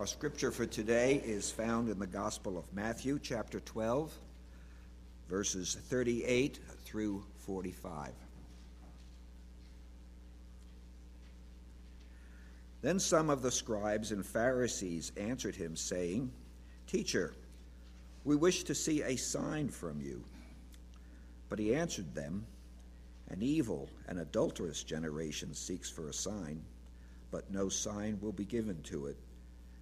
Our scripture for today is found in the Gospel of Matthew, chapter 12, verses 38 through 45. Then some of the scribes and Pharisees answered him, saying, Teacher, we wish to see a sign from you. But he answered them, An evil and adulterous generation seeks for a sign, but no sign will be given to it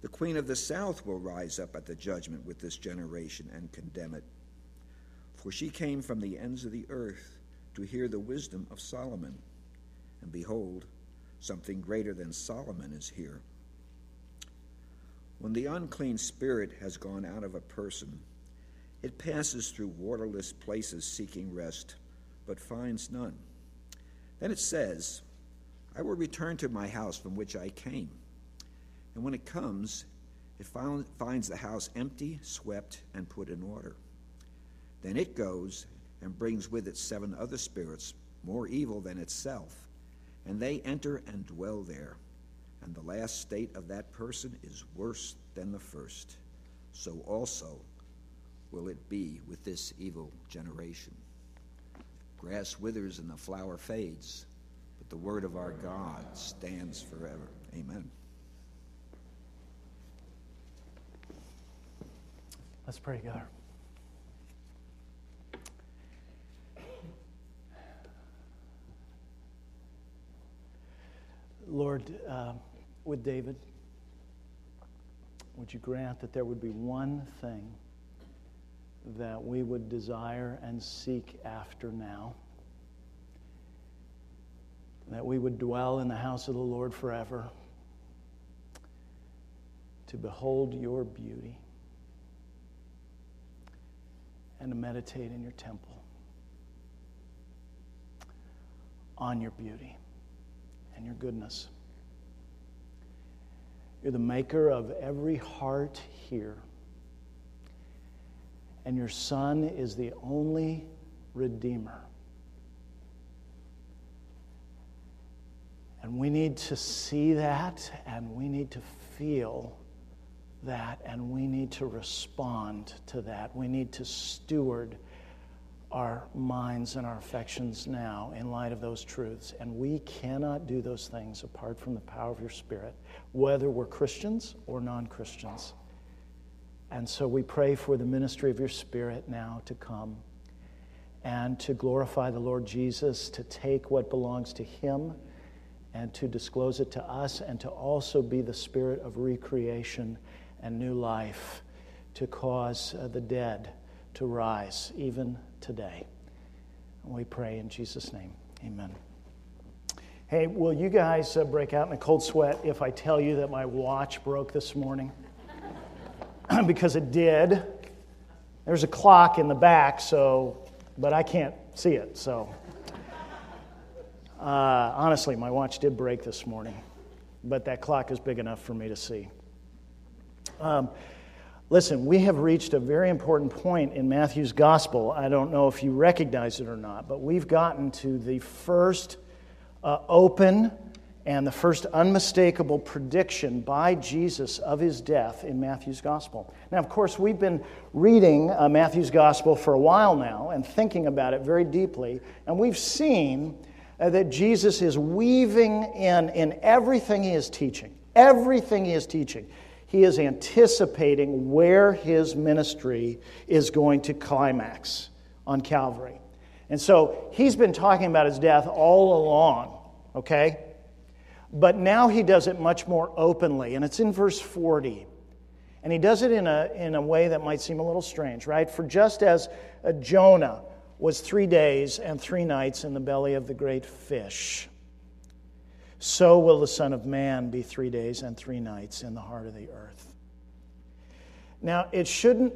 The queen of the south will rise up at the judgment with this generation and condemn it. For she came from the ends of the earth to hear the wisdom of Solomon. And behold, something greater than Solomon is here. When the unclean spirit has gone out of a person, it passes through waterless places seeking rest, but finds none. Then it says, I will return to my house from which I came. And when it comes, it finds the house empty, swept, and put in order. Then it goes and brings with it seven other spirits, more evil than itself, and they enter and dwell there. And the last state of that person is worse than the first. So also will it be with this evil generation. Grass withers and the flower fades, but the word of our God stands forever. Amen. Let's pray together. Lord, uh, with David, would you grant that there would be one thing that we would desire and seek after now? That we would dwell in the house of the Lord forever, to behold your beauty and to meditate in your temple on your beauty and your goodness. You're the maker of every heart here. And your Son is the only Redeemer. And we need to see that and we need to feel that and we need to respond to that. We need to steward our minds and our affections now in light of those truths. And we cannot do those things apart from the power of your Spirit, whether we're Christians or non Christians. And so we pray for the ministry of your Spirit now to come and to glorify the Lord Jesus, to take what belongs to Him and to disclose it to us, and to also be the Spirit of recreation and new life to cause uh, the dead to rise even today. We pray in Jesus' name. Amen. Hey, will you guys uh, break out in a cold sweat if I tell you that my watch broke this morning? because it did. There's a clock in the back, so, but I can't see it, so. Uh, honestly, my watch did break this morning, but that clock is big enough for me to see. Um, listen, we have reached a very important point in Matthew's gospel. I don't know if you recognize it or not, but we've gotten to the first uh, open and the first unmistakable prediction by Jesus of his death in Matthew's gospel. Now, of course, we've been reading uh, Matthew's gospel for a while now and thinking about it very deeply, and we've seen uh, that Jesus is weaving in in everything he is teaching. Everything he is teaching he is anticipating where his ministry is going to climax on Calvary. And so he's been talking about his death all along, okay? But now he does it much more openly, and it's in verse 40. And he does it in a, in a way that might seem a little strange, right? For just as uh, Jonah was three days and three nights in the belly of the great fish, so will the Son of Man be three days and three nights in the heart of the earth. Now, it shouldn't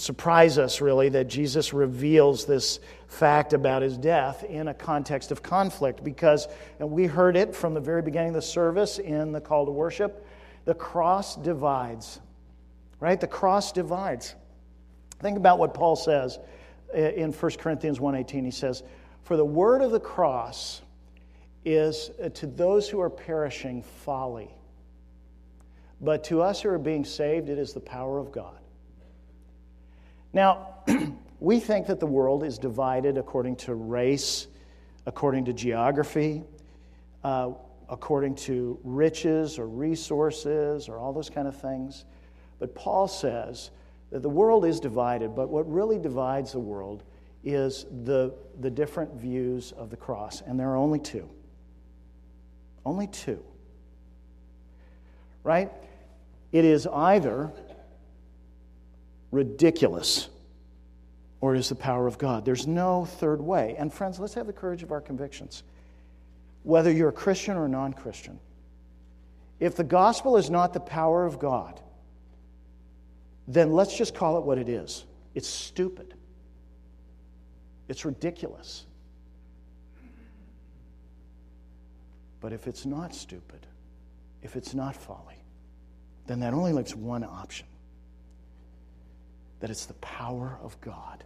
surprise us really that Jesus reveals this fact about his death in a context of conflict because and we heard it from the very beginning of the service in the call to worship. The cross divides, right? The cross divides. Think about what Paul says uh, in 1 Corinthians 1:18. He says, "For the word of the cross is uh, to those who are perishing folly." But to us who are being saved, it is the power of God. Now, we think that the world is divided according to race, according to geography, uh, according to riches or resources or all those kind of things. But Paul says that the world is divided, but what really divides the world is the, the different views of the cross. And there are only two. Only two. Right? It is either ridiculous or it is the power of God. There's no third way. And friends, let's have the courage of our convictions. Whether you're a Christian or non Christian, if the gospel is not the power of God, then let's just call it what it is it's stupid, it's ridiculous. But if it's not stupid, if it's not folly, then that only leaves one option that it's the power of God.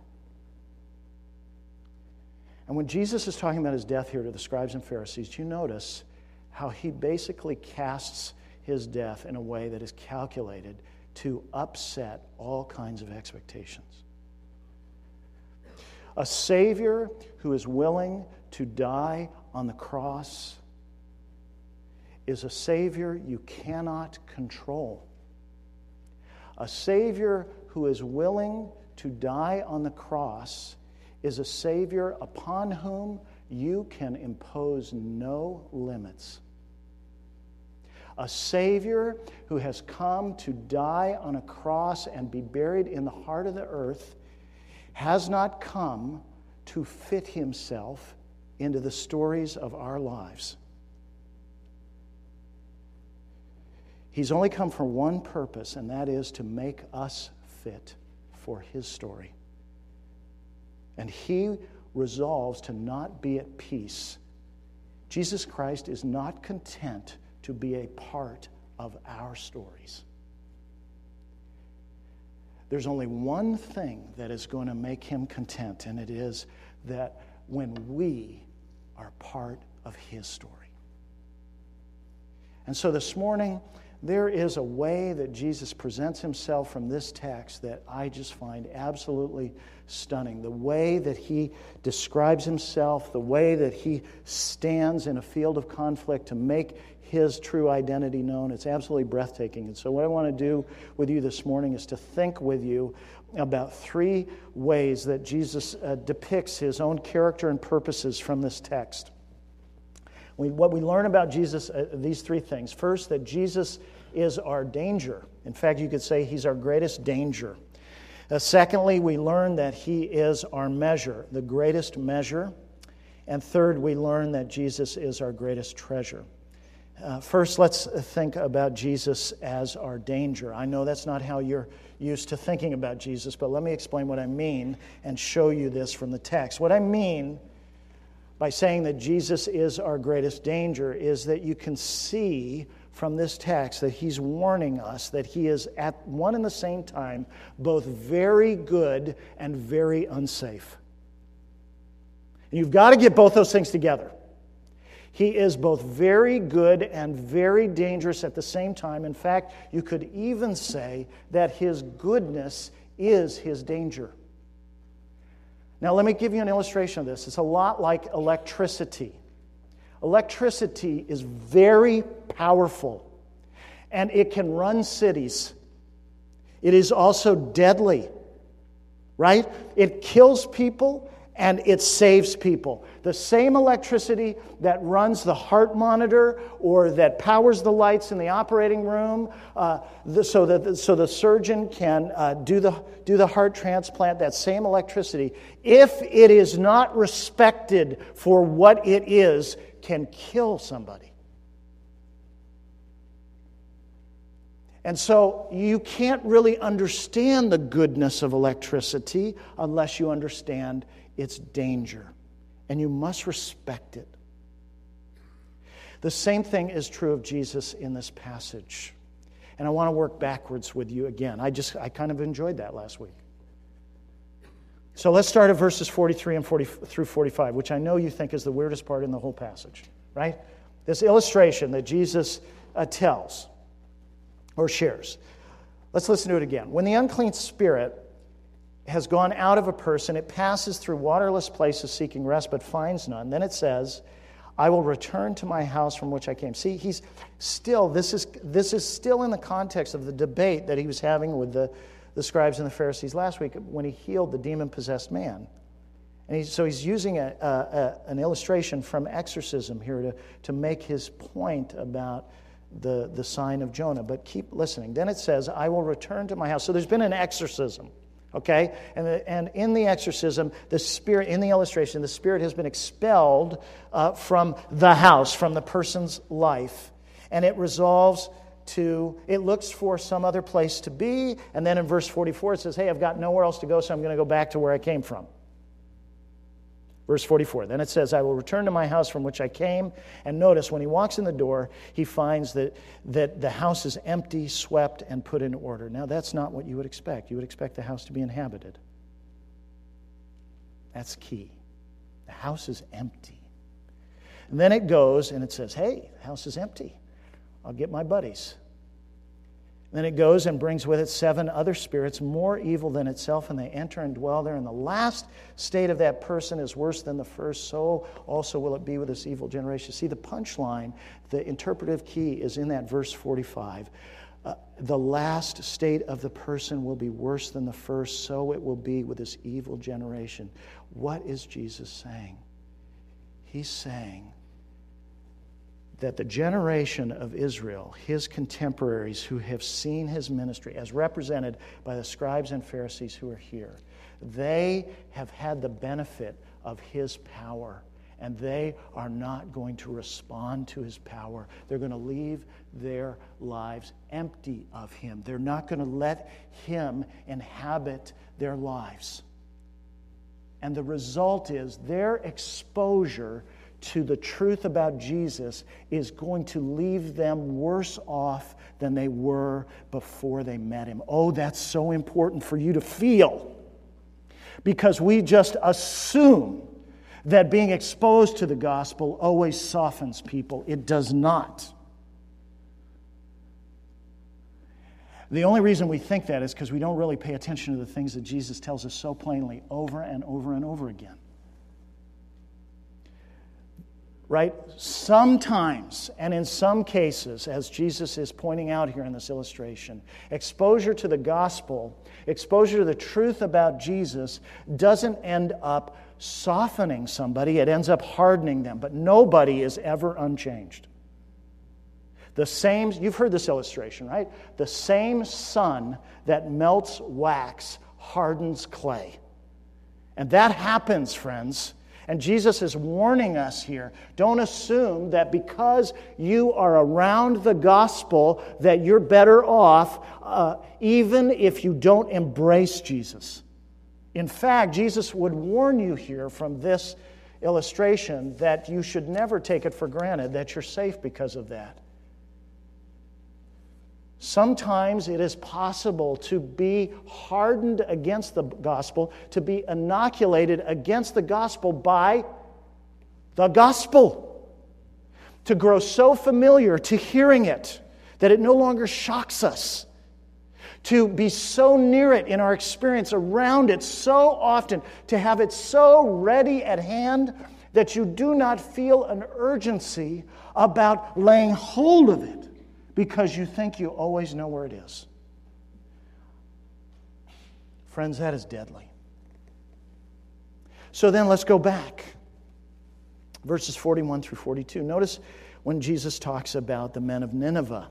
And when Jesus is talking about his death here to the scribes and Pharisees, you notice how he basically casts his death in a way that is calculated to upset all kinds of expectations. A Savior who is willing to die on the cross is a Savior you cannot control. A Savior who is willing to die on the cross is a Savior upon whom you can impose no limits. A Savior who has come to die on a cross and be buried in the heart of the earth has not come to fit himself into the stories of our lives. He's only come for one purpose, and that is to make us fit for His story. And He resolves to not be at peace. Jesus Christ is not content to be a part of our stories. There's only one thing that is going to make him content, and it is that when we are part of his story. And so this morning, there is a way that Jesus presents himself from this text that I just find absolutely stunning. The way that he describes himself, the way that he stands in a field of conflict to make his true identity known, it's absolutely breathtaking. And so, what I want to do with you this morning is to think with you about three ways that Jesus uh, depicts his own character and purposes from this text. We, what we learn about Jesus, uh, these three things. First, that Jesus is our danger. In fact, you could say he's our greatest danger. Uh, secondly, we learn that he is our measure, the greatest measure. And third, we learn that Jesus is our greatest treasure. Uh, first, let's think about Jesus as our danger. I know that's not how you're used to thinking about Jesus, but let me explain what I mean and show you this from the text. What I mean by saying that Jesus is our greatest danger is that you can see from this text that he's warning us that he is at one and the same time both very good and very unsafe. And you've got to get both those things together. He is both very good and very dangerous at the same time. In fact, you could even say that his goodness is his danger. Now, let me give you an illustration of this. It's a lot like electricity. Electricity is very powerful and it can run cities. It is also deadly, right? It kills people and it saves people. The same electricity that runs the heart monitor or that powers the lights in the operating room uh, the, so, that the, so the surgeon can uh, do, the, do the heart transplant, that same electricity, if it is not respected for what it is, can kill somebody. And so you can't really understand the goodness of electricity unless you understand its danger. And you must respect it. The same thing is true of Jesus in this passage. And I want to work backwards with you again. I just, I kind of enjoyed that last week. So let's start at verses 43 and 40 through 45, which I know you think is the weirdest part in the whole passage, right? This illustration that Jesus uh, tells or shares. Let's listen to it again. When the unclean spirit has gone out of a person, it passes through waterless places seeking rest, but finds none. Then it says, I will return to my house from which I came. See, he's still, this is, this is still in the context of the debate that he was having with the, the scribes and the Pharisees last week when he healed the demon possessed man. And he's, so he's using a, a, a, an illustration from exorcism here to, to make his point about the, the sign of Jonah. But keep listening. Then it says, I will return to my house. So there's been an exorcism. Okay? And, the, and in the exorcism, the spirit, in the illustration, the spirit has been expelled uh, from the house, from the person's life. And it resolves to, it looks for some other place to be. And then in verse 44, it says, Hey, I've got nowhere else to go, so I'm going to go back to where I came from. Verse 44. Then it says, I will return to my house from which I came. And notice, when he walks in the door, he finds that, that the house is empty, swept, and put in order. Now, that's not what you would expect. You would expect the house to be inhabited. That's key. The house is empty. And then it goes and it says, Hey, the house is empty. I'll get my buddies. Then it goes and brings with it seven other spirits more evil than itself, and they enter and dwell there. And the last state of that person is worse than the first, so also will it be with this evil generation. See, the punchline, the interpretive key is in that verse 45. Uh, the last state of the person will be worse than the first, so it will be with this evil generation. What is Jesus saying? He's saying that the generation of Israel, his contemporaries who have seen his ministry, as represented by the scribes and Pharisees who are here, they have had the benefit of his power. And they are not going to respond to his power. They're going to leave their lives empty of him. They're not going to let him inhabit their lives. And the result is their exposure to the truth about Jesus is going to leave them worse off than they were before they met him. Oh, that's so important for you to feel. Because we just assume that being exposed to the gospel always softens people. It does not. The only reason we think that is because we don't really pay attention to the things that Jesus tells us so plainly over and over and over again right? Sometimes, and in some cases, as Jesus is pointing out here in this illustration, exposure to the gospel, exposure to the truth about Jesus doesn't end up softening somebody, it ends up hardening them. But nobody is ever unchanged. The same, you've heard this illustration, right? The same sun that melts wax hardens clay. And that happens, friends and Jesus is warning us here. Don't assume that because you are around the gospel that you're better off, uh, even if you don't embrace Jesus. In fact, Jesus would warn you here from this illustration that you should never take it for granted that you're safe because of that. Sometimes it is possible to be hardened against the gospel, to be inoculated against the gospel by the gospel, to grow so familiar to hearing it that it no longer shocks us, to be so near it in our experience, around it so often, to have it so ready at hand that you do not feel an urgency about laying hold of it because you think you always know where it is. Friends, that is deadly. So then let's go back. Verses 41 through 42. Notice when Jesus talks about the men of Nineveh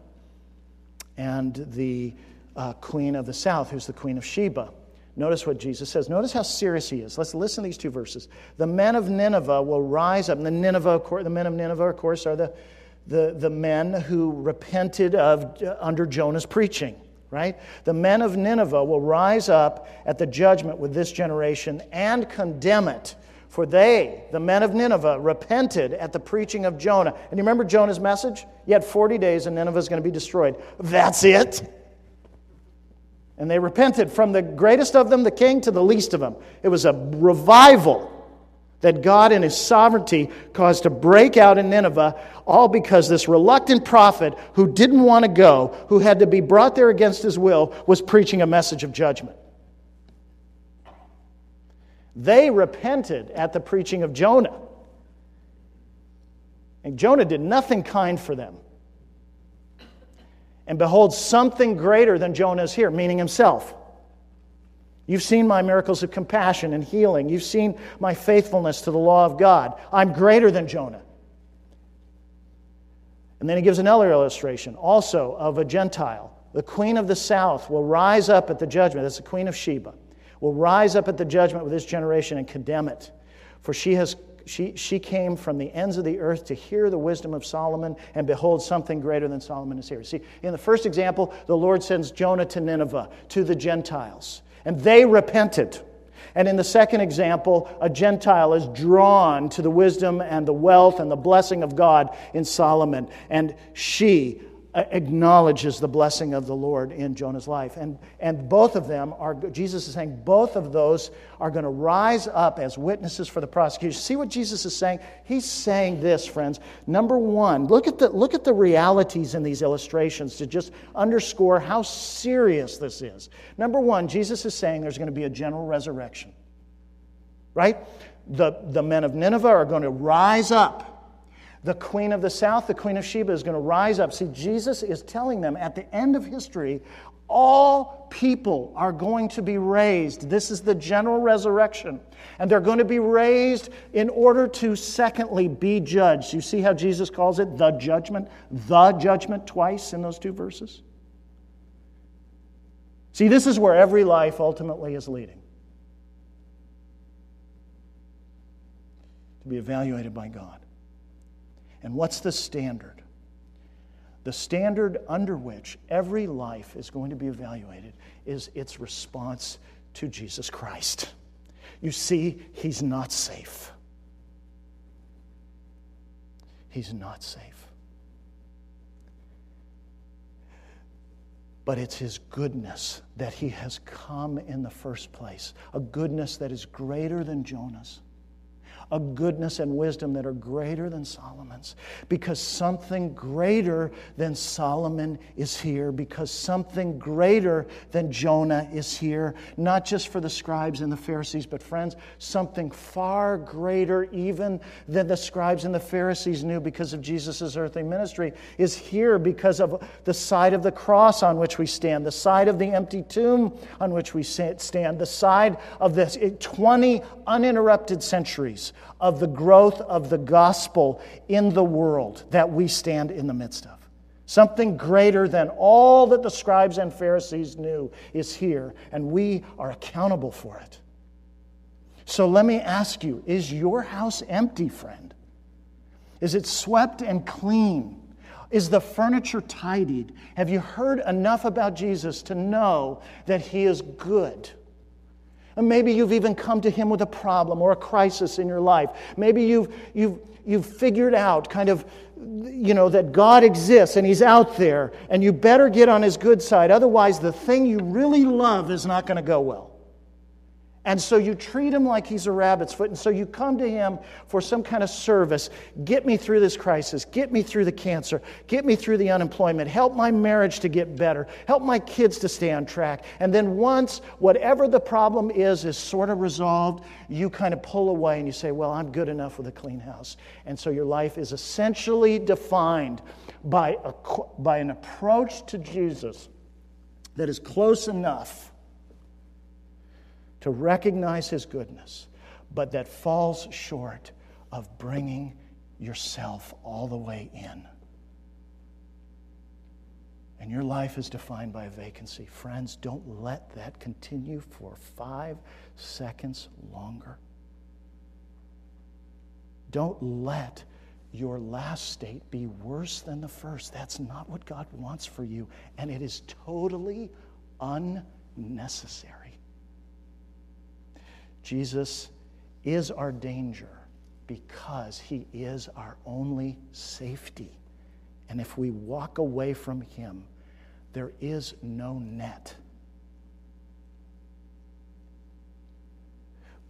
and the uh, queen of the south, who's the queen of Sheba. Notice what Jesus says. Notice how serious he is. Let's listen to these two verses. The men of Nineveh will rise up. And the Nineveh, the men of Nineveh, of course, are the the, the men who repented of, uh, under Jonah's preaching, right? The men of Nineveh will rise up at the judgment with this generation and condemn it. For they, the men of Nineveh, repented at the preaching of Jonah. And you remember Jonah's message? Yet 40 days and Nineveh is going to be destroyed. That's it. And they repented from the greatest of them, the king, to the least of them. It was a revival that God, in His sovereignty, caused to break out in Nineveh, all because this reluctant prophet who didn't want to go, who had to be brought there against his will, was preaching a message of judgment. They repented at the preaching of Jonah. And Jonah did nothing kind for them. And behold, something greater than Jonah is here, meaning himself. You've seen my miracles of compassion and healing. You've seen my faithfulness to the law of God. I'm greater than Jonah. And then he gives another illustration, also of a Gentile. The queen of the south will rise up at the judgment. That's the queen of Sheba will rise up at the judgment with this generation and condemn it. For she, has, she, she came from the ends of the earth to hear the wisdom of Solomon, and behold, something greater than Solomon is here. See, in the first example, the Lord sends Jonah to Nineveh, to the Gentiles, and they repented. And in the second example, a Gentile is drawn to the wisdom and the wealth and the blessing of God in Solomon, and she acknowledges the blessing of the Lord in Jonah's life. And, and both of them are, Jesus is saying, both of those are going to rise up as witnesses for the prosecution. See what Jesus is saying? He's saying this, friends. Number one, look at the, look at the realities in these illustrations to just underscore how serious this is. Number one, Jesus is saying there's going to be a general resurrection, right? The, the men of Nineveh are going to rise up the queen of the south, the queen of Sheba, is going to rise up. See, Jesus is telling them at the end of history, all people are going to be raised. This is the general resurrection. And they're going to be raised in order to, secondly, be judged. You see how Jesus calls it the judgment? The judgment twice in those two verses? See, this is where every life ultimately is leading to be evaluated by God. And what's the standard? The standard under which every life is going to be evaluated is its response to Jesus Christ. You see, he's not safe. He's not safe. But it's his goodness that he has come in the first place, a goodness that is greater than Jonah's a goodness and wisdom that are greater than Solomon's. Because something greater than Solomon is here, because something greater than Jonah is here, not just for the scribes and the Pharisees, but friends, something far greater even than the scribes and the Pharisees knew because of Jesus' earthly ministry is here because of the side of the cross on which we stand, the side of the empty tomb on which we stand, the side of the eh, 20 uninterrupted centuries of the growth of the gospel in the world that we stand in the midst of. Something greater than all that the scribes and Pharisees knew is here, and we are accountable for it. So let me ask you is your house empty, friend? Is it swept and clean? Is the furniture tidied? Have you heard enough about Jesus to know that He is good? And maybe you've even come to Him with a problem or a crisis in your life. Maybe you've, you've, you've figured out kind of, you know, that God exists and He's out there, and you better get on His good side. Otherwise, the thing you really love is not going to go well. And so you treat him like he's a rabbit's foot. And so you come to him for some kind of service. Get me through this crisis. Get me through the cancer. Get me through the unemployment. Help my marriage to get better. Help my kids to stay on track. And then once whatever the problem is is sort of resolved, you kind of pull away and you say, Well, I'm good enough with a clean house. And so your life is essentially defined by, a, by an approach to Jesus that is close enough to recognize His goodness, but that falls short of bringing yourself all the way in. And your life is defined by a vacancy. Friends, don't let that continue for five seconds longer. Don't let your last state be worse than the first. That's not what God wants for you, and it is totally unnecessary. Jesus is our danger because he is our only safety. And if we walk away from him, there is no net.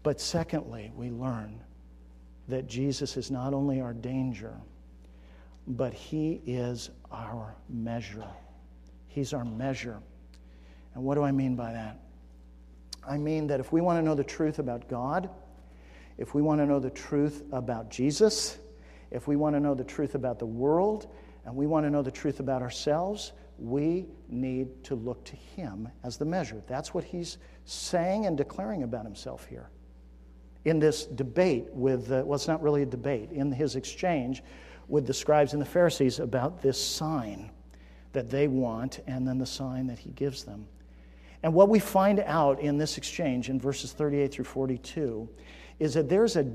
But secondly, we learn that Jesus is not only our danger, but he is our measure. He's our measure. And what do I mean by that? I mean that if we want to know the truth about God, if we want to know the truth about Jesus, if we want to know the truth about the world, and we want to know the truth about ourselves, we need to look to Him as the measure. That's what He's saying and declaring about Himself here. In this debate with, uh, well, it's not really a debate, in his exchange with the scribes and the Pharisees about this sign that they want and then the sign that He gives them. And what we find out in this exchange in verses 38 through 42 is that there's a,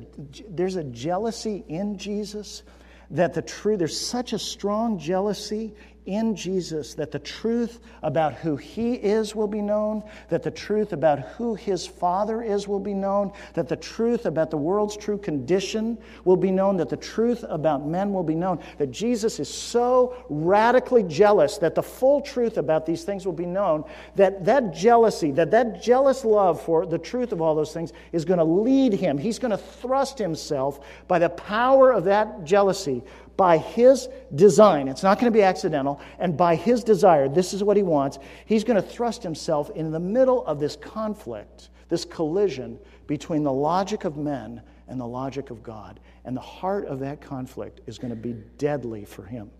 there's a jealousy in Jesus that the truth, there's such a strong jealousy in Jesus that the truth about who he is will be known, that the truth about who his father is will be known, that the truth about the world's true condition will be known, that the truth about men will be known, that Jesus is so radically jealous that the full truth about these things will be known, that that jealousy, that that jealous love for the truth of all those things is going to lead him. He's going to thrust himself by the power of that jealousy by his design, it's not going to be accidental, and by his desire, this is what he wants, he's going to thrust himself in the middle of this conflict, this collision between the logic of men and the logic of God. And the heart of that conflict is going to be deadly for him.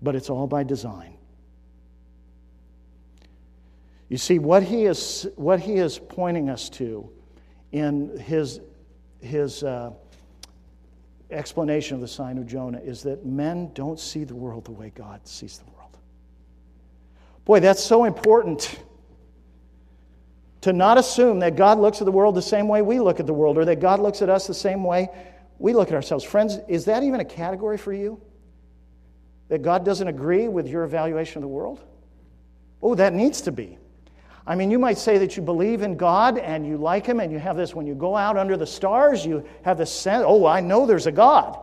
But it's all by design. You see, what he is, what he is pointing us to in his, his uh, explanation of the sign of Jonah is that men don't see the world the way God sees the world. Boy, that's so important to not assume that God looks at the world the same way we look at the world or that God looks at us the same way we look at ourselves. Friends, is that even a category for you? That God doesn't agree with your evaluation of the world? Oh, that needs to be. I mean, you might say that you believe in God and you like Him, and you have this when you go out under the stars, you have this sense, oh, I know there's a God.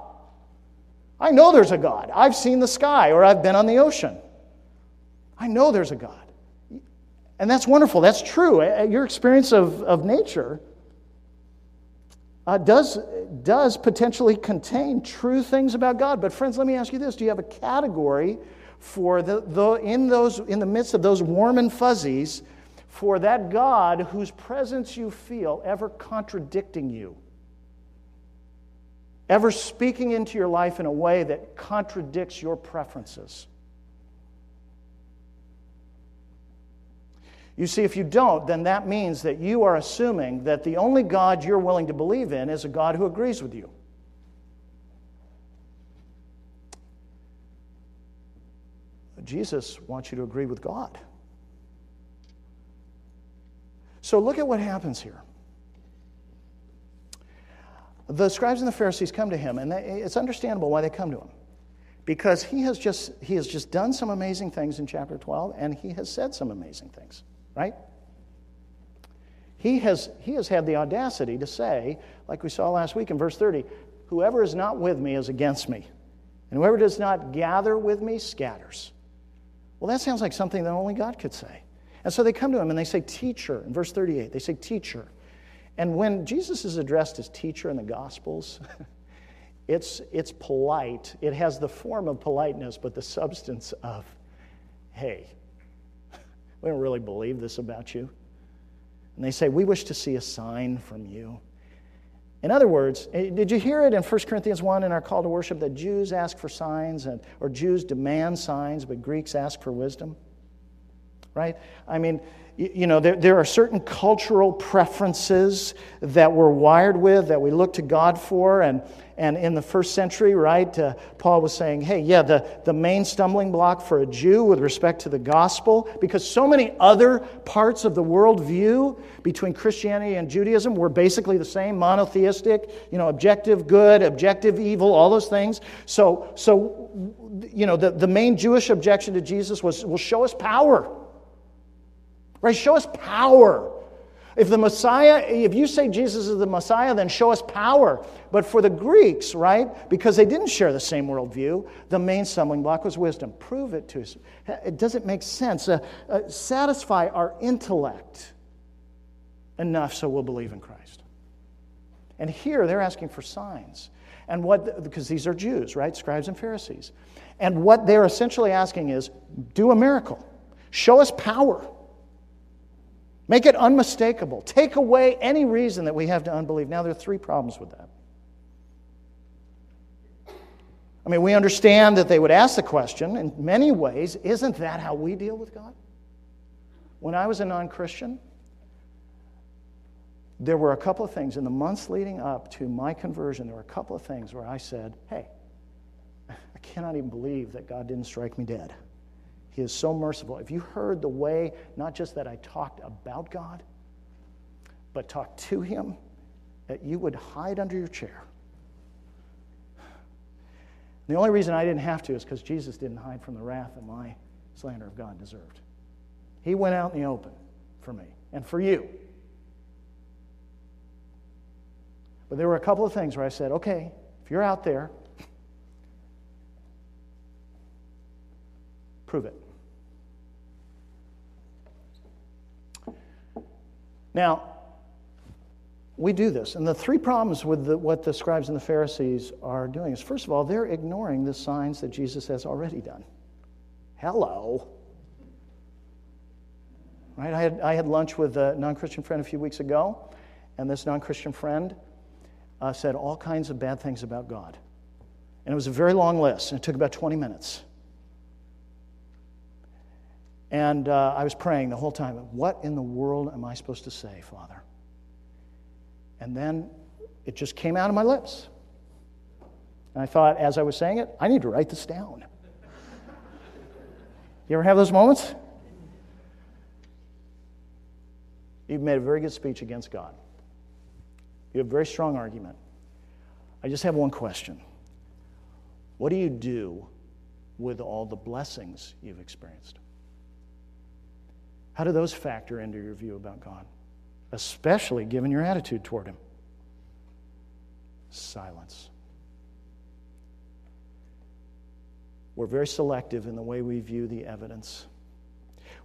I know there's a God. I've seen the sky or I've been on the ocean. I know there's a God. And that's wonderful. That's true. Your experience of, of nature uh, does, does potentially contain true things about God. But, friends, let me ask you this do you have a category for the, the, in, those, in the midst of those warm and fuzzies? For that God whose presence you feel ever contradicting you, ever speaking into your life in a way that contradicts your preferences. You see, if you don't, then that means that you are assuming that the only God you're willing to believe in is a God who agrees with you. Jesus wants you to agree with God. So look at what happens here. The scribes and the Pharisees come to him, and they, it's understandable why they come to him. Because he has, just, he has just done some amazing things in chapter 12, and he has said some amazing things, right? He has, he has had the audacity to say, like we saw last week in verse 30, whoever is not with me is against me, and whoever does not gather with me scatters. Well, that sounds like something that only God could say. And so they come to him and they say, Teacher, in verse 38, they say, Teacher. And when Jesus is addressed as teacher in the Gospels, it's, it's polite. It has the form of politeness, but the substance of, hey, we don't really believe this about you. And they say, We wish to see a sign from you. In other words, eh, did you hear it in 1 Corinthians 1 in our call to worship that Jews ask for signs, and, or Jews demand signs, but Greeks ask for wisdom? Right? I mean, you know, there, there are certain cultural preferences that we're wired with that we look to God for. And, and in the first century, right, uh, Paul was saying, hey, yeah, the, the main stumbling block for a Jew with respect to the gospel, because so many other parts of the worldview between Christianity and Judaism were basically the same monotheistic, you know, objective good, objective evil, all those things. So, so you know, the, the main Jewish objection to Jesus was, will show us power. Right? Show us power. If the Messiah, if you say Jesus is the Messiah, then show us power. But for the Greeks, right, because they didn't share the same worldview, the main stumbling block was wisdom. Prove it to us. It doesn't make sense. Uh, uh, satisfy our intellect enough so we'll believe in Christ. And here they're asking for signs. And what, because these are Jews, right? Scribes and Pharisees. And what they're essentially asking is do a miracle, show us power. Make it unmistakable. Take away any reason that we have to unbelieve. Now, there are three problems with that. I mean, we understand that they would ask the question in many ways isn't that how we deal with God? When I was a non Christian, there were a couple of things in the months leading up to my conversion, there were a couple of things where I said, hey, I cannot even believe that God didn't strike me dead. He is so merciful. If you heard the way, not just that I talked about God, but talked to Him, that you would hide under your chair. The only reason I didn't have to is because Jesus didn't hide from the wrath that my slander of God deserved. He went out in the open for me and for you. But there were a couple of things where I said, okay, if you're out there, prove it. Now, we do this. And the three problems with the, what the scribes and the Pharisees are doing is first of all, they're ignoring the signs that Jesus has already done. Hello. Right? I had, I had lunch with a non Christian friend a few weeks ago, and this non Christian friend uh, said all kinds of bad things about God. And it was a very long list, and it took about 20 minutes. And uh, I was praying the whole time, what in the world am I supposed to say, Father? And then it just came out of my lips. And I thought, as I was saying it, I need to write this down. you ever have those moments? You've made a very good speech against God. You have a very strong argument. I just have one question What do you do with all the blessings you've experienced? How do those factor into your view about God? Especially given your attitude toward Him. Silence. We're very selective in the way we view the evidence.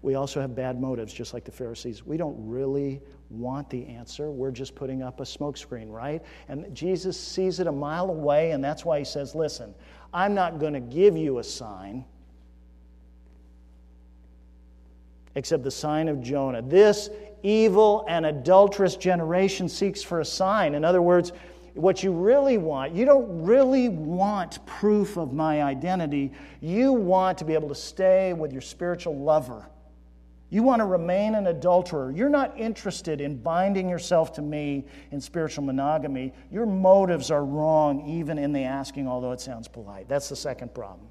We also have bad motives, just like the Pharisees. We don't really want the answer. We're just putting up a smokescreen, right? And Jesus sees it a mile away, and that's why he says, Listen, I'm not going to give you a sign except the sign of Jonah. This evil and adulterous generation seeks for a sign. In other words, what you really want, you don't really want proof of my identity. You want to be able to stay with your spiritual lover. You want to remain an adulterer. You're not interested in binding yourself to me in spiritual monogamy. Your motives are wrong, even in the asking, although it sounds polite. That's the second problem.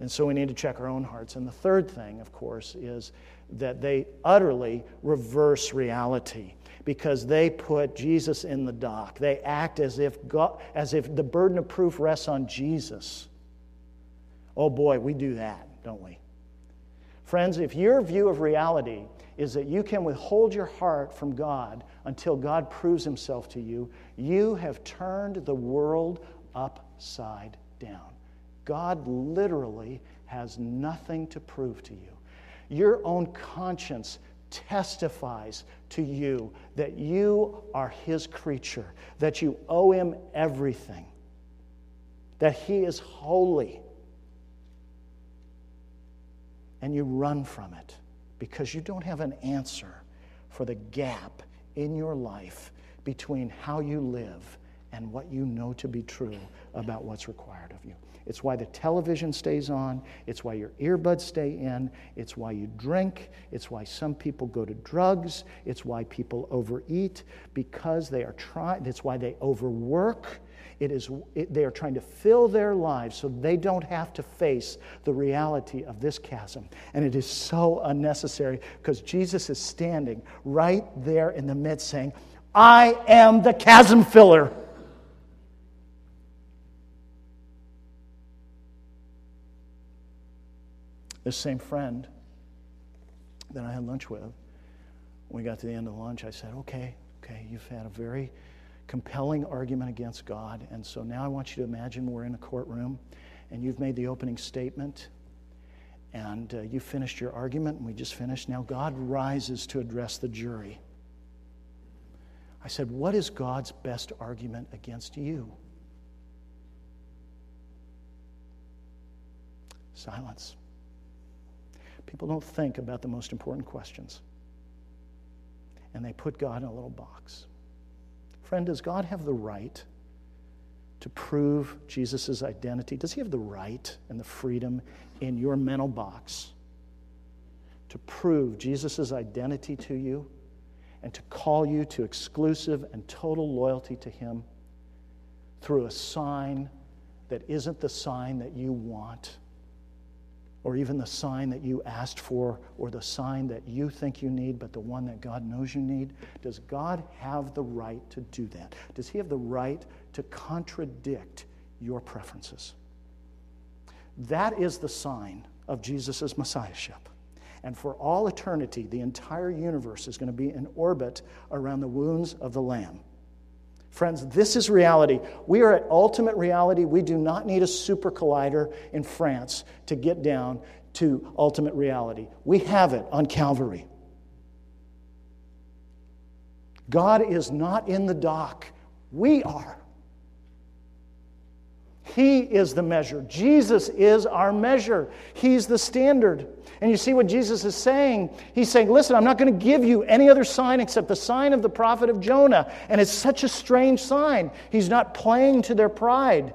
And so we need to check our own hearts. And the third thing, of course, is that they utterly reverse reality because they put Jesus in the dock. They act as if, God, as if the burden of proof rests on Jesus. Oh boy, we do that, don't we? Friends, if your view of reality is that you can withhold your heart from God until God proves himself to you, you have turned the world upside down. God literally has nothing to prove to you. Your own conscience testifies to you that you are His creature, that you owe Him everything, that He is holy. And you run from it because you don't have an answer for the gap in your life between how you live and what you know to be true about what's required of you. It's why the television stays on. It's why your earbuds stay in. It's why you drink. It's why some people go to drugs. It's why people overeat because they are trying. That's why they overwork. It is, it, they are trying to fill their lives so they don't have to face the reality of this chasm. And it is so unnecessary because Jesus is standing right there in the midst saying, I am the chasm filler. This same friend that I had lunch with, when we got to the end of lunch, I said, Okay, okay, you've had a very compelling argument against God. And so now I want you to imagine we're in a courtroom and you've made the opening statement and uh, you finished your argument and we just finished. Now God rises to address the jury. I said, What is God's best argument against you? Silence. People don't think about the most important questions. And they put God in a little box. Friend, does God have the right to prove Jesus' identity? Does he have the right and the freedom in your mental box to prove Jesus' identity to you and to call you to exclusive and total loyalty to him through a sign that isn't the sign that you want? Or even the sign that you asked for, or the sign that you think you need, but the one that God knows you need? Does God have the right to do that? Does He have the right to contradict your preferences? That is the sign of Jesus' Messiahship. And for all eternity, the entire universe is going to be in orbit around the wounds of the Lamb. Friends, this is reality. We are at ultimate reality. We do not need a super collider in France to get down to ultimate reality. We have it on Calvary. God is not in the dock, we are. He is the measure. Jesus is our measure. He's the standard. And you see what Jesus is saying? He's saying, Listen, I'm not going to give you any other sign except the sign of the prophet of Jonah. And it's such a strange sign. He's not playing to their pride.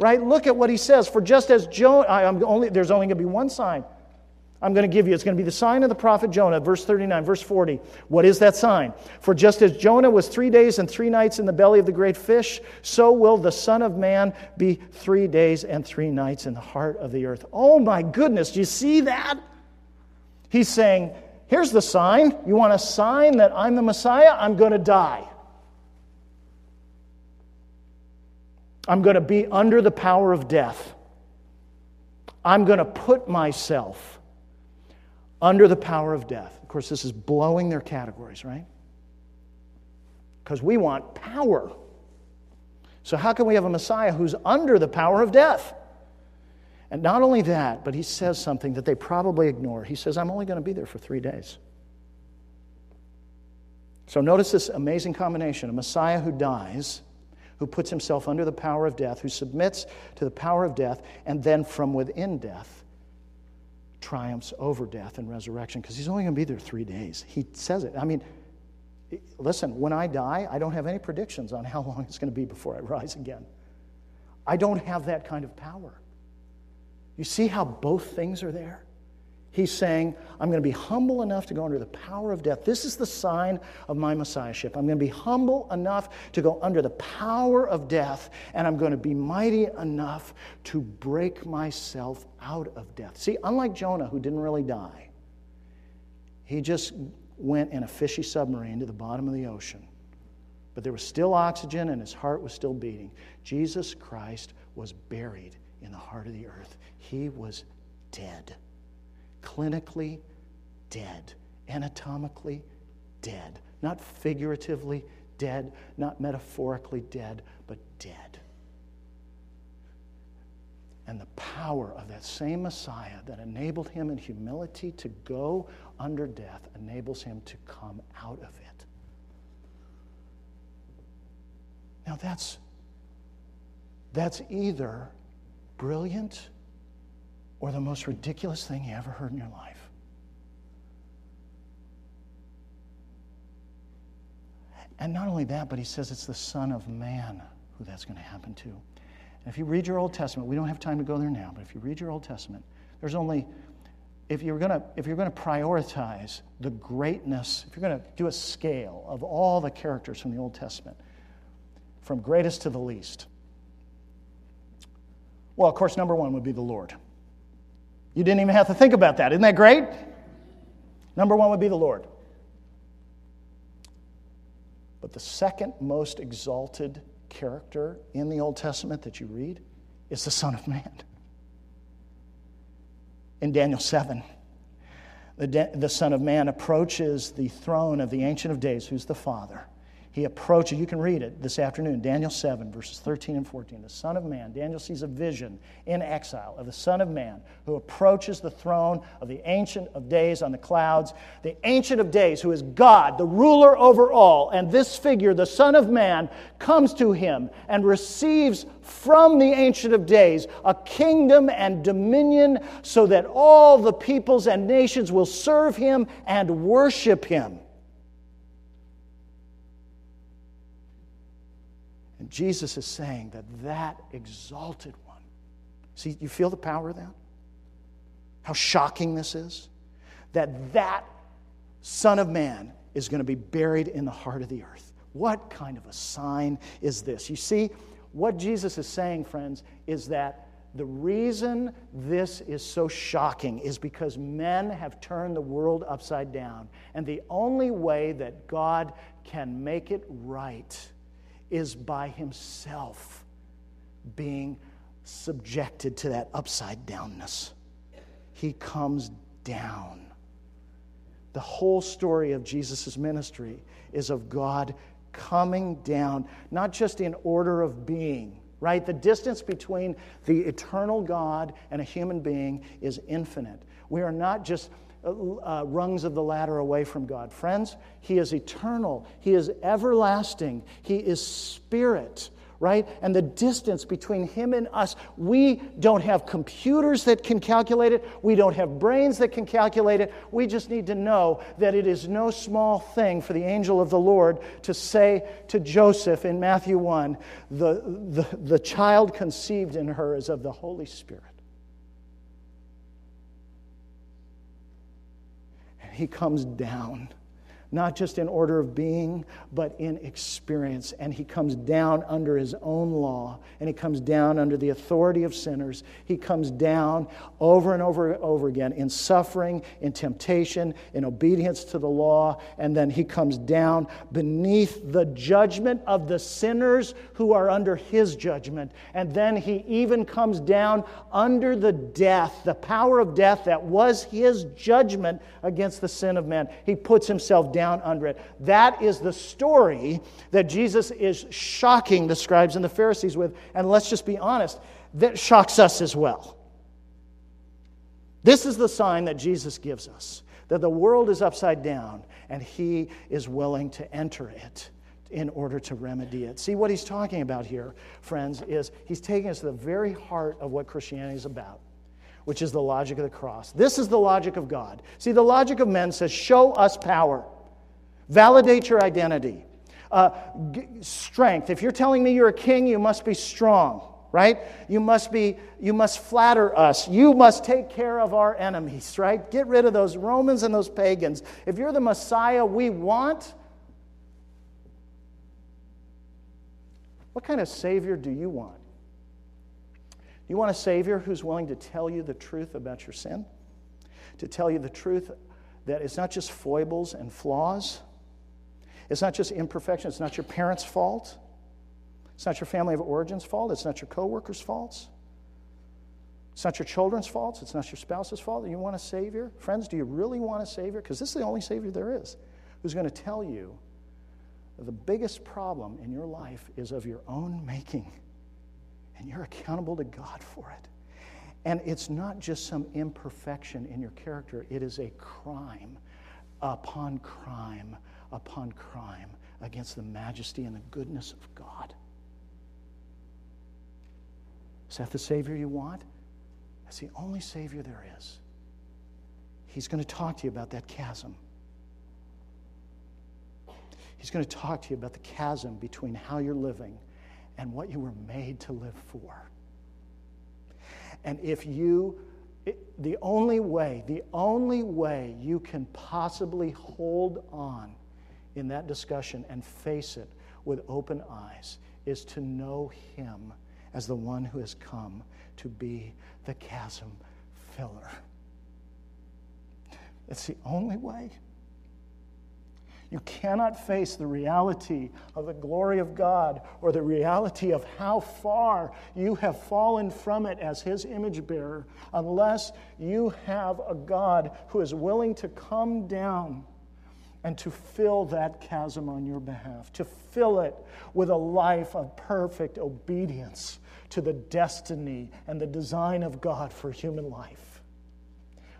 Right? Look at what he says. For just as Jonah, I'm only, there's only going to be one sign. I'm going to give you. It's going to be the sign of the prophet Jonah, verse 39, verse 40. What is that sign? For just as Jonah was three days and three nights in the belly of the great fish, so will the Son of Man be three days and three nights in the heart of the earth. Oh my goodness, do you see that? He's saying, Here's the sign. You want a sign that I'm the Messiah? I'm going to die. I'm going to be under the power of death. I'm going to put myself under the power of death. Of course, this is blowing their categories, right? Because we want power. So, how can we have a Messiah who's under the power of death? And not only that, but he says something that they probably ignore. He says, I'm only going to be there for three days. So, notice this amazing combination a Messiah who dies, who puts himself under the power of death, who submits to the power of death, and then from within death triumphs over death and resurrection because he's only going to be there three days. He says it. I mean, listen, when I die, I don't have any predictions on how long it's going to be before I rise again. I don't have that kind of power. You see how both things are there? He's saying, I'm going to be humble enough to go under the power of death. This is the sign of my messiahship. I'm going to be humble enough to go under the power of death, and I'm going to be mighty enough to break myself out of death. See, unlike Jonah, who didn't really die, he just went in a fishy submarine to the bottom of the ocean. But there was still oxygen, and his heart was still beating. Jesus Christ was buried in the heart of the earth, he was dead clinically dead, anatomically dead, not figuratively dead, not metaphorically dead, but dead. And the power of that same Messiah that enabled him in humility to go under death enables him to come out of it. Now that's that's either brilliant or the most ridiculous thing you ever heard in your life. And not only that, but he says it's the Son of Man who that's going to happen to. And if you read your Old Testament, we don't have time to go there now, but if you read your Old Testament, there's only if you're going to if you're going to prioritize the greatness, if you're going to do a scale of all the characters from the Old Testament, from greatest to the least, well, of course, number one would be the Lord. You didn't even have to think about that. Isn't that great? Number one would be the Lord. But the second most exalted character in the Old Testament that you read is the Son of Man. In Daniel 7, the, de- the Son of Man approaches the throne of the Ancient of Days, who's the Father he approaches, you can read it this afternoon, Daniel 7, verses 13 and 14. The Son of Man, Daniel sees a vision in exile of the Son of Man who approaches the throne of the Ancient of Days on the clouds. The Ancient of Days, who is God, the ruler over all. And this figure, the Son of Man, comes to him and receives from the Ancient of Days a kingdom and dominion so that all the peoples and nations will serve him and worship him. And Jesus is saying that that exalted one, see, you feel the power of that? How shocking this is? That that Son of Man is going to be buried in the heart of the earth. What kind of a sign is this? You see, what Jesus is saying, friends, is that the reason this is so shocking is because men have turned the world upside down. And the only way that God can make it right is by himself being subjected to that upside downness. He comes down. The whole story of Jesus' ministry is of God coming down, not just in order of being, right? The distance between the eternal God and a human being is infinite. We are not just uh, uh, rungs of the ladder away from God. Friends, He is eternal, He is everlasting, He is spirit, right? And the distance between Him and us, we don't have computers that can calculate it, we don't have brains that can calculate it. We just need to know that it is no small thing for the angel of the Lord to say to Joseph in Matthew 1 the, the, the child conceived in her is of the Holy Spirit. He comes down not just in order of being, but in experience. And he comes down under his own law, and he comes down under the authority of sinners. He comes down over and over and over again in suffering, in temptation, in obedience to the law, and then he comes down beneath the judgment of the sinners who are under his judgment. And then he even comes down under the death, the power of death that was his judgment against the sin of man. He puts himself down down under it. That is the story that Jesus is shocking the scribes and the Pharisees with. And let's just be honest, that shocks us as well. This is the sign that Jesus gives us that the world is upside down and he is willing to enter it in order to remedy it. See, what he's talking about here, friends, is he's taking us to the very heart of what Christianity is about, which is the logic of the cross. This is the logic of God. See, the logic of men says, show us power. Validate your identity. Uh, g- strength. If you're telling me you're a king, you must be strong, right? You must be. You must flatter us. You must take care of our enemies, right? Get rid of those Romans and those pagans. If you're the Messiah we want, what kind of savior do you want? Do you want a savior who's willing to tell you the truth about your sin? To tell you the truth that it's not just foibles and flaws it's not just imperfection, it's not your parents' fault. It's not your family of origin's fault. It's not your coworkers' faults. It's not your children's faults. It's not your spouse's fault. You want a Savior? Friends, do you really want a Savior? Because this is the only Savior there is who's going to tell you the biggest problem in your life is of your own making, and you're accountable to God for it. And it's not just some imperfection in your character, it is a crime upon crime upon crime against the majesty and the goodness of God. Is that the Savior you want? That's the only Savior there is. He's going to talk to you about that chasm. He's going to talk to you about the chasm between how you're living and what you were made to live for. And if you, the only way, the only way you can possibly hold on in that discussion and face it with open eyes is to know Him as the one who has come to be the chasm filler. It's the only way. You cannot face the reality of the glory of God or the reality of how far you have fallen from it as His image bearer unless you have a God who is willing to come down and to fill that chasm on your behalf, to fill it with a life of perfect obedience to the destiny and the design of God for human life,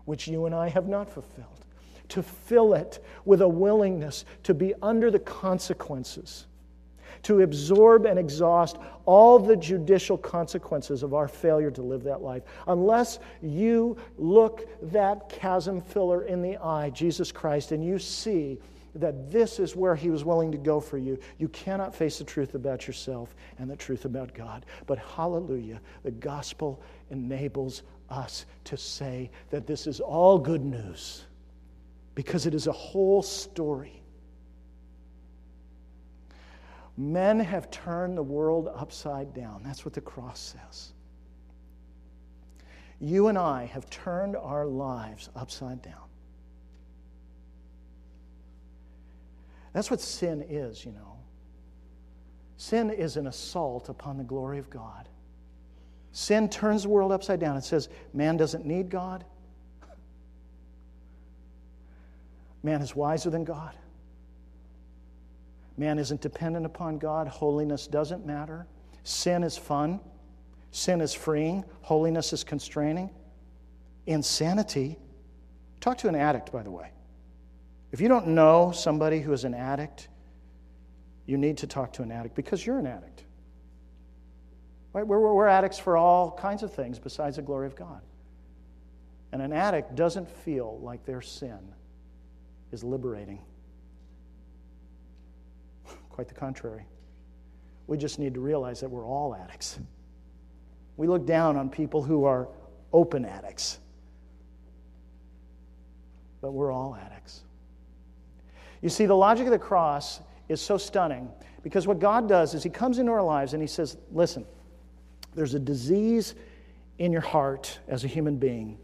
which you and I have not fulfilled to fill it with a willingness to be under the consequences, to absorb and exhaust all the judicial consequences of our failure to live that life. Unless you look that chasm filler in the eye, Jesus Christ, and you see that this is where he was willing to go for you. You cannot face the truth about yourself and the truth about God. But hallelujah, the gospel enables us to say that this is all good news because it is a whole story. Men have turned the world upside down. That's what the cross says. You and I have turned our lives upside down. That's what sin is, you know. Sin is an assault upon the glory of God. Sin turns the world upside down. It says man doesn't need God, Man is wiser than God. Man isn't dependent upon God. Holiness doesn't matter. Sin is fun. Sin is freeing. Holiness is constraining. Insanity. Talk to an addict, by the way. If you don't know somebody who is an addict, you need to talk to an addict because you're an addict. Right? We're, we're addicts for all kinds of things besides the glory of God. And an addict doesn't feel like their sin is liberating. Quite the contrary. We just need to realize that we're all addicts. We look down on people who are open addicts, but we're all addicts. You see, the logic of the cross is so stunning because what God does is He comes into our lives and He says, Listen, there's a disease in your heart as a human being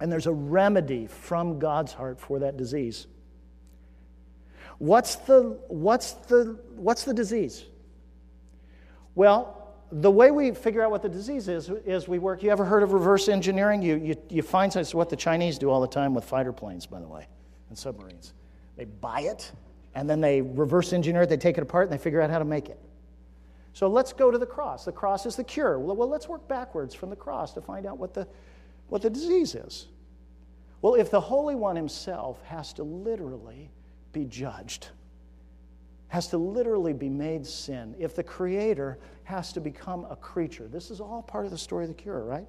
and there's a remedy from God's heart for that disease. What's the, what's the, what's the disease? Well, the way we figure out what the disease is is we work. You ever heard of reverse engineering? You, you, you find it's what the Chinese do all the time with fighter planes, by the way, and submarines. They buy it, and then they reverse engineer it, they take it apart, and they figure out how to make it. So let's go to the cross. The cross is the cure. Well, well let's work backwards from the cross to find out what the, what the disease is. Well, if the Holy One himself has to literally be judged, has to literally be made sin, if the Creator has to become a creature, this is all part of the story of the cure, right?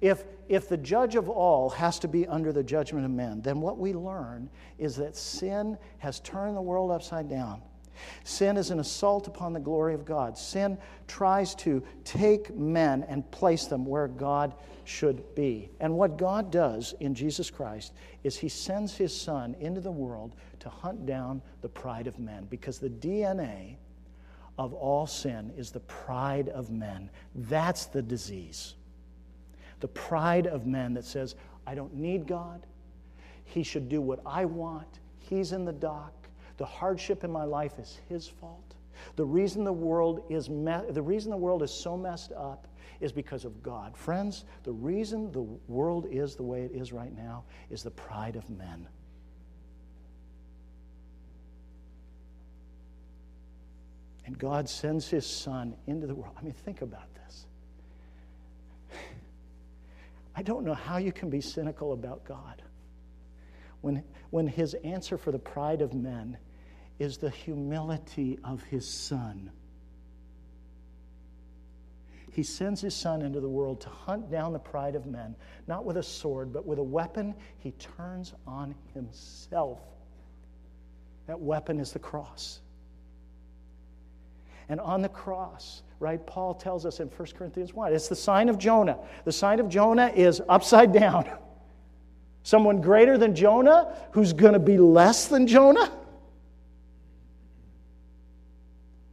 If, if the judge of all has to be under the judgment of men, then what we learn is that sin has turned the world upside down. Sin is an assault upon the glory of God. Sin tries to take men and place them where God should be. And what God does in Jesus Christ is He sends His Son into the world to hunt down the pride of men because the DNA of all sin is the pride of men. That's the disease. The pride of men that says, I don't need God. He should do what I want. He's in the dock. The hardship in my life is his fault. The reason the world is me- the reason the world is so messed up is because of God. Friends, the reason the world is the way it is right now is the pride of men. And God sends his son into the world. I mean, think about this. I don't know how you can be cynical about God when, when his answer for the pride of men is the humility of his son. He sends his son into the world to hunt down the pride of men, not with a sword, but with a weapon he turns on himself. That weapon is the cross. And on the cross, right, Paul tells us in 1 Corinthians 1, it's the sign of Jonah. The sign of Jonah is upside down. Someone greater than Jonah who's going to be less than Jonah.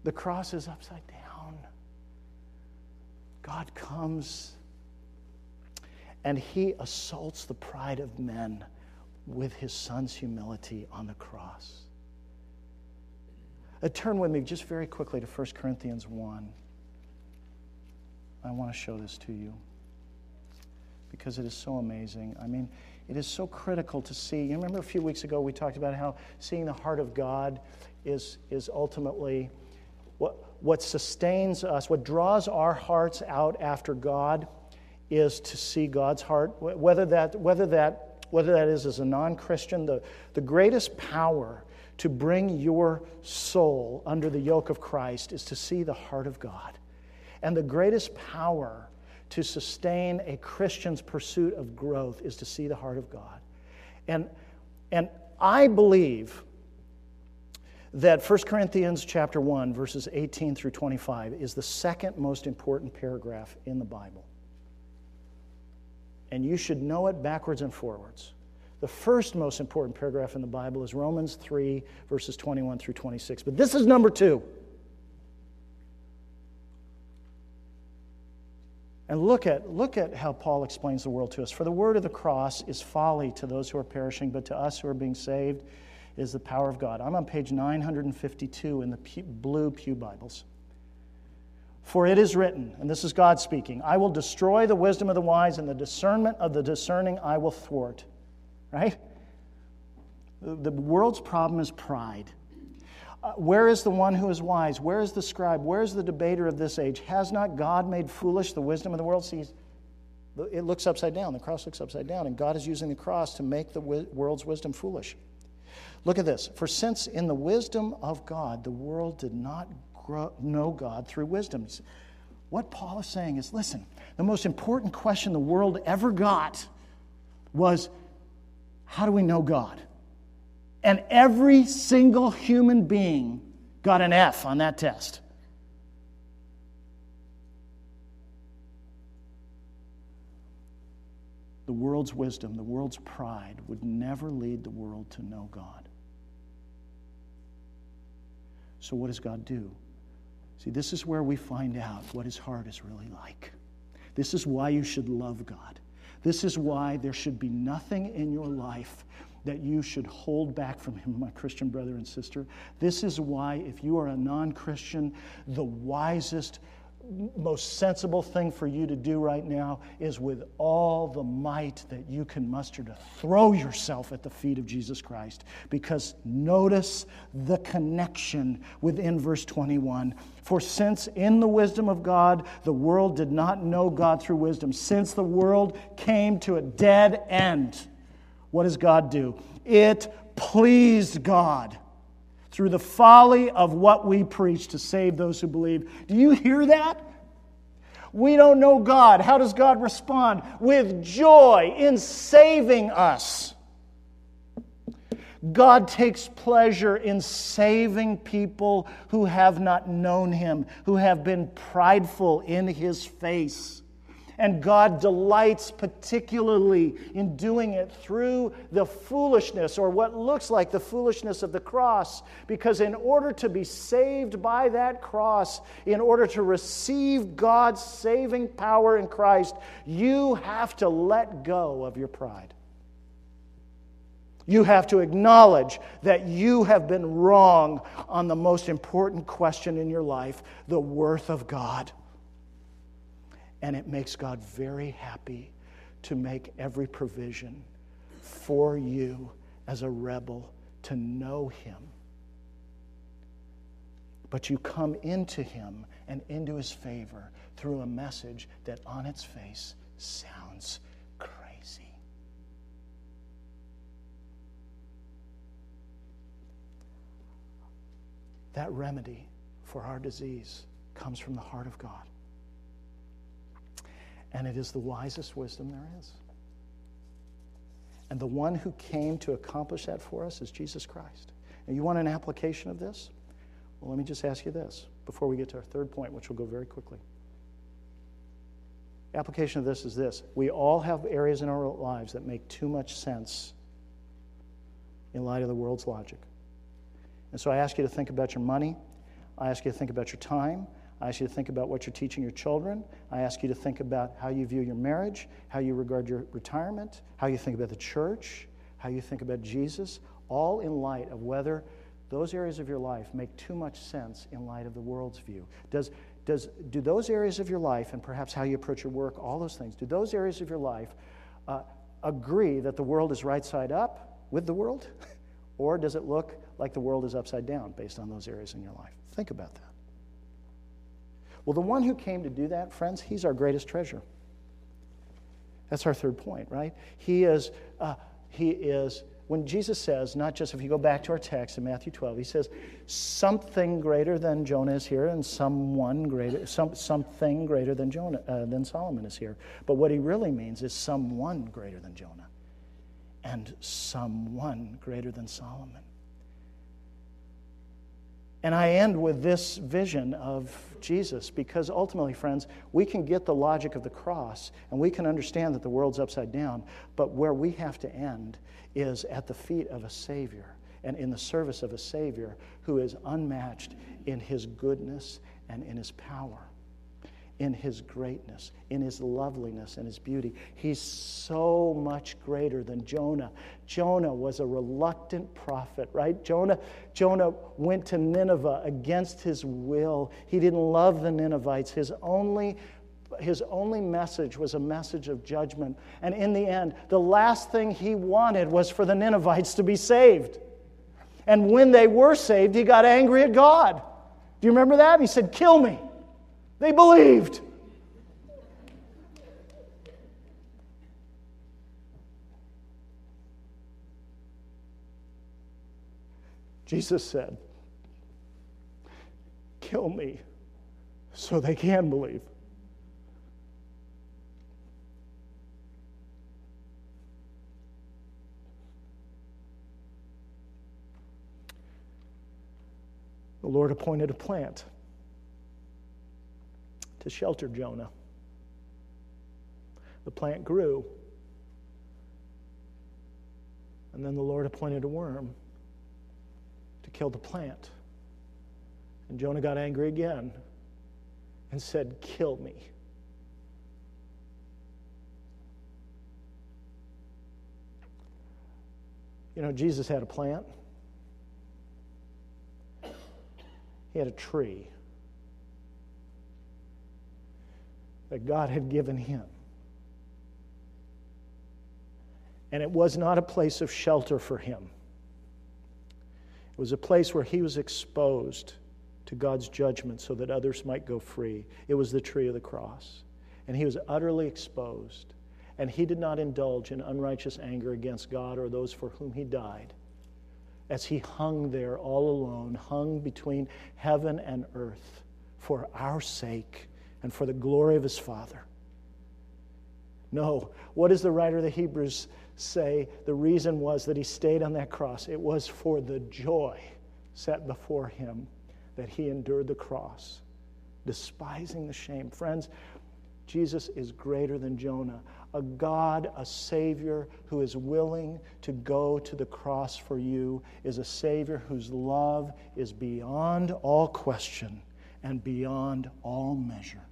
The cross is upside down. God comes and he assaults the pride of men with his son's humility on the cross. Uh, turn with me just very quickly to 1 Corinthians 1. I want to show this to you because it is so amazing. I mean, it is so critical to see. You remember a few weeks ago we talked about how seeing the heart of God is, is ultimately what, what sustains us, what draws our hearts out after God is to see God's heart. Whether that, whether that, whether that is as a non Christian, the, the greatest power to bring your soul under the yoke of Christ is to see the heart of God. And the greatest power to sustain a Christian's pursuit of growth is to see the heart of God. And, and I believe that 1 Corinthians chapter 1 verses 18 through 25 is the second most important paragraph in the Bible. And you should know it backwards and forwards. The first most important paragraph in the Bible is Romans 3 verses 21 through 26. But this is number 2. And look at, look at how Paul explains the world to us. For the word of the cross is folly to those who are perishing, but to us who are being saved is the power of God. I'm on page 952 in the blue Pew Bibles. For it is written, and this is God speaking, I will destroy the wisdom of the wise, and the discernment of the discerning I will thwart. Right? The world's problem is pride. Uh, where is the one who is wise? Where is the scribe? Where is the debater of this age? Has not God made foolish the wisdom of the world? See, it looks upside down. The cross looks upside down, and God is using the cross to make the world's wisdom foolish. Look at this. For since in the wisdom of God, the world did not grow, know God through wisdom. What Paul is saying is listen, the most important question the world ever got was how do we know God? And every single human being got an F on that test. The world's wisdom, the world's pride would never lead the world to know God. So, what does God do? See, this is where we find out what his heart is really like. This is why you should love God. This is why there should be nothing in your life that you should hold back from him, my Christian brother and sister. This is why, if you are a non Christian, the wisest most sensible thing for you to do right now is with all the might that you can muster to throw yourself at the feet of Jesus Christ. Because notice the connection within verse 21. For since in the wisdom of God the world did not know God through wisdom, since the world came to a dead end, what does God do? It pleased God through the folly of what we preach to save those who believe. Do you hear that? We don't know God. How does God respond? With joy in saving us. God takes pleasure in saving people who have not known Him, who have been prideful in His face. And God delights particularly in doing it through the foolishness or what looks like the foolishness of the cross. Because in order to be saved by that cross, in order to receive God's saving power in Christ, you have to let go of your pride. You have to acknowledge that you have been wrong on the most important question in your life the worth of God. And it makes God very happy to make every provision for you as a rebel to know Him. But you come into Him and into His favor through a message that on its face sounds crazy. That remedy for our disease comes from the heart of God. And it is the wisest wisdom there is. And the one who came to accomplish that for us is Jesus Christ. Now, you want an application of this? Well, let me just ask you this before we get to our third point, which will go very quickly. Application of this is this we all have areas in our lives that make too much sense in light of the world's logic. And so I ask you to think about your money. I ask you to think about your time. I ask you to think about what you're teaching your children. I ask you to think about how you view your marriage, how you regard your retirement, how you think about the church, how you think about Jesus, all in light of whether those areas of your life make too much sense in light of the world's view. Does, does, do those areas of your life, and perhaps how you approach your work, all those things, do those areas of your life uh, agree that the world is right side up with the world? or does it look like the world is upside down based on those areas in your life? Think about that. Well, the one who came to do that, friends, he's our greatest treasure. That's our third point, right? He is, uh, he is when Jesus says, not just if you go back to our text in Matthew 12, he says, something greater than Jonah is here and someone greater, some, something greater than, Jonah, uh, than Solomon is here. But what he really means is someone greater than Jonah and someone greater than Solomon. And I end with this vision of Jesus because ultimately, friends, we can get the logic of the cross and we can understand that the world's upside down, but where we have to end is at the feet of a Savior and in the service of a Savior who is unmatched in his goodness and in his power in his greatness, in his loveliness and his beauty. He's so much greater than Jonah. Jonah was a reluctant prophet, right? Jonah, Jonah went to Nineveh against his will. He didn't love the Ninevites. His only his only message was a message of judgment. And in the end, the last thing he wanted was for the Ninevites to be saved. And when they were saved, he got angry at God. Do you remember that? He said, Kill me. They believed. Jesus said, Kill me so they can believe. The Lord appointed a plant to shelter Jonah. The plant grew. And then the Lord appointed a worm to kill the plant. And Jonah got angry again and said, Kill me. You know, Jesus had a plant, he had a tree. That God had given him. And it was not a place of shelter for him. It was a place where he was exposed to God's judgment so that others might go free. It was the tree of the cross. And he was utterly exposed. And he did not indulge in unrighteous anger against God or those for whom he died. As he hung there all alone, hung between heaven and earth for our sake and for the glory of his Father. No, what does the writer of the Hebrews say? The reason was that he stayed on that cross. It was for the joy set before him that he endured the cross, despising the shame. Friends, Jesus is greater than Jonah, a God, a Savior who is willing to go to the cross for you, is a Savior whose love is beyond all question and beyond all measure.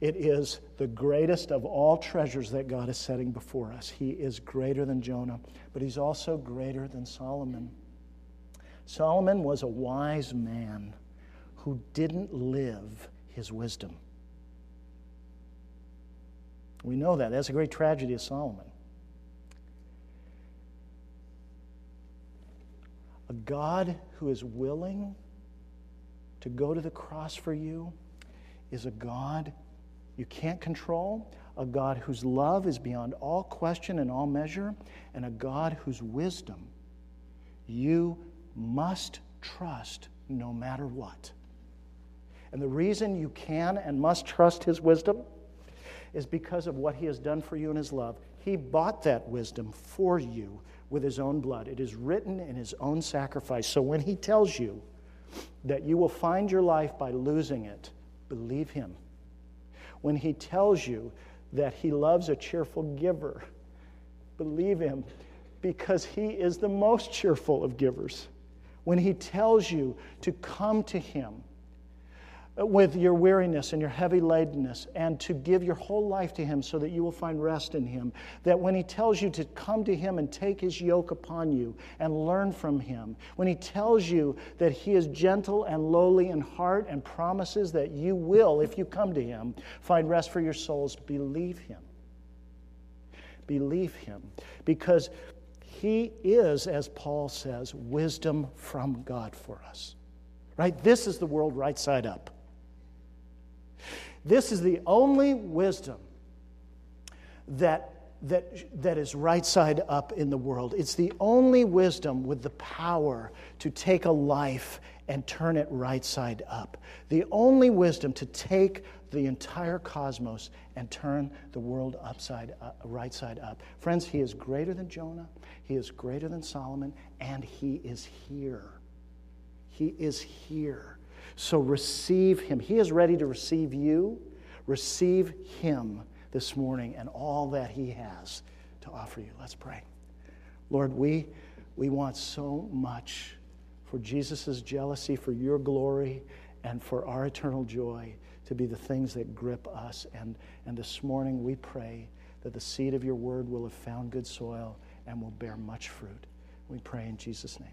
It is the greatest of all treasures that God is setting before us. He is greater than Jonah, but he's also greater than Solomon. Solomon was a wise man who didn't live his wisdom. We know that. That's a great tragedy of Solomon. A God who is willing to go to the cross for you is a God you can't control, a God whose love is beyond all question and all measure, and a God whose wisdom you must trust no matter what. And the reason you can and must trust his wisdom is because of what he has done for you in his love. He bought that wisdom for you with his own blood. It is written in his own sacrifice. So when he tells you, that you will find your life by losing it, believe him. When he tells you that he loves a cheerful giver, believe him because he is the most cheerful of givers. When he tells you to come to him, with your weariness and your heavy ladenness and to give your whole life to Him so that you will find rest in Him. That when He tells you to come to Him and take His yoke upon you and learn from Him, when He tells you that He is gentle and lowly in heart and promises that you will, if you come to Him, find rest for your souls, believe Him. Believe Him. Because He is, as Paul says, wisdom from God for us. Right? This is the world right side up. This is the only wisdom that, that, that is right side up in the world. It's the only wisdom with the power to take a life and turn it right side up. The only wisdom to take the entire cosmos and turn the world upside uh, right side up. Friends, he is greater than Jonah, he is greater than Solomon, and he is here. He is here. So receive him. He is ready to receive you. Receive him this morning and all that he has to offer you. Let's pray. Lord, we, we want so much for Jesus' jealousy, for your glory, and for our eternal joy to be the things that grip us. And, and this morning we pray that the seed of your word will have found good soil and will bear much fruit. We pray in Jesus' name.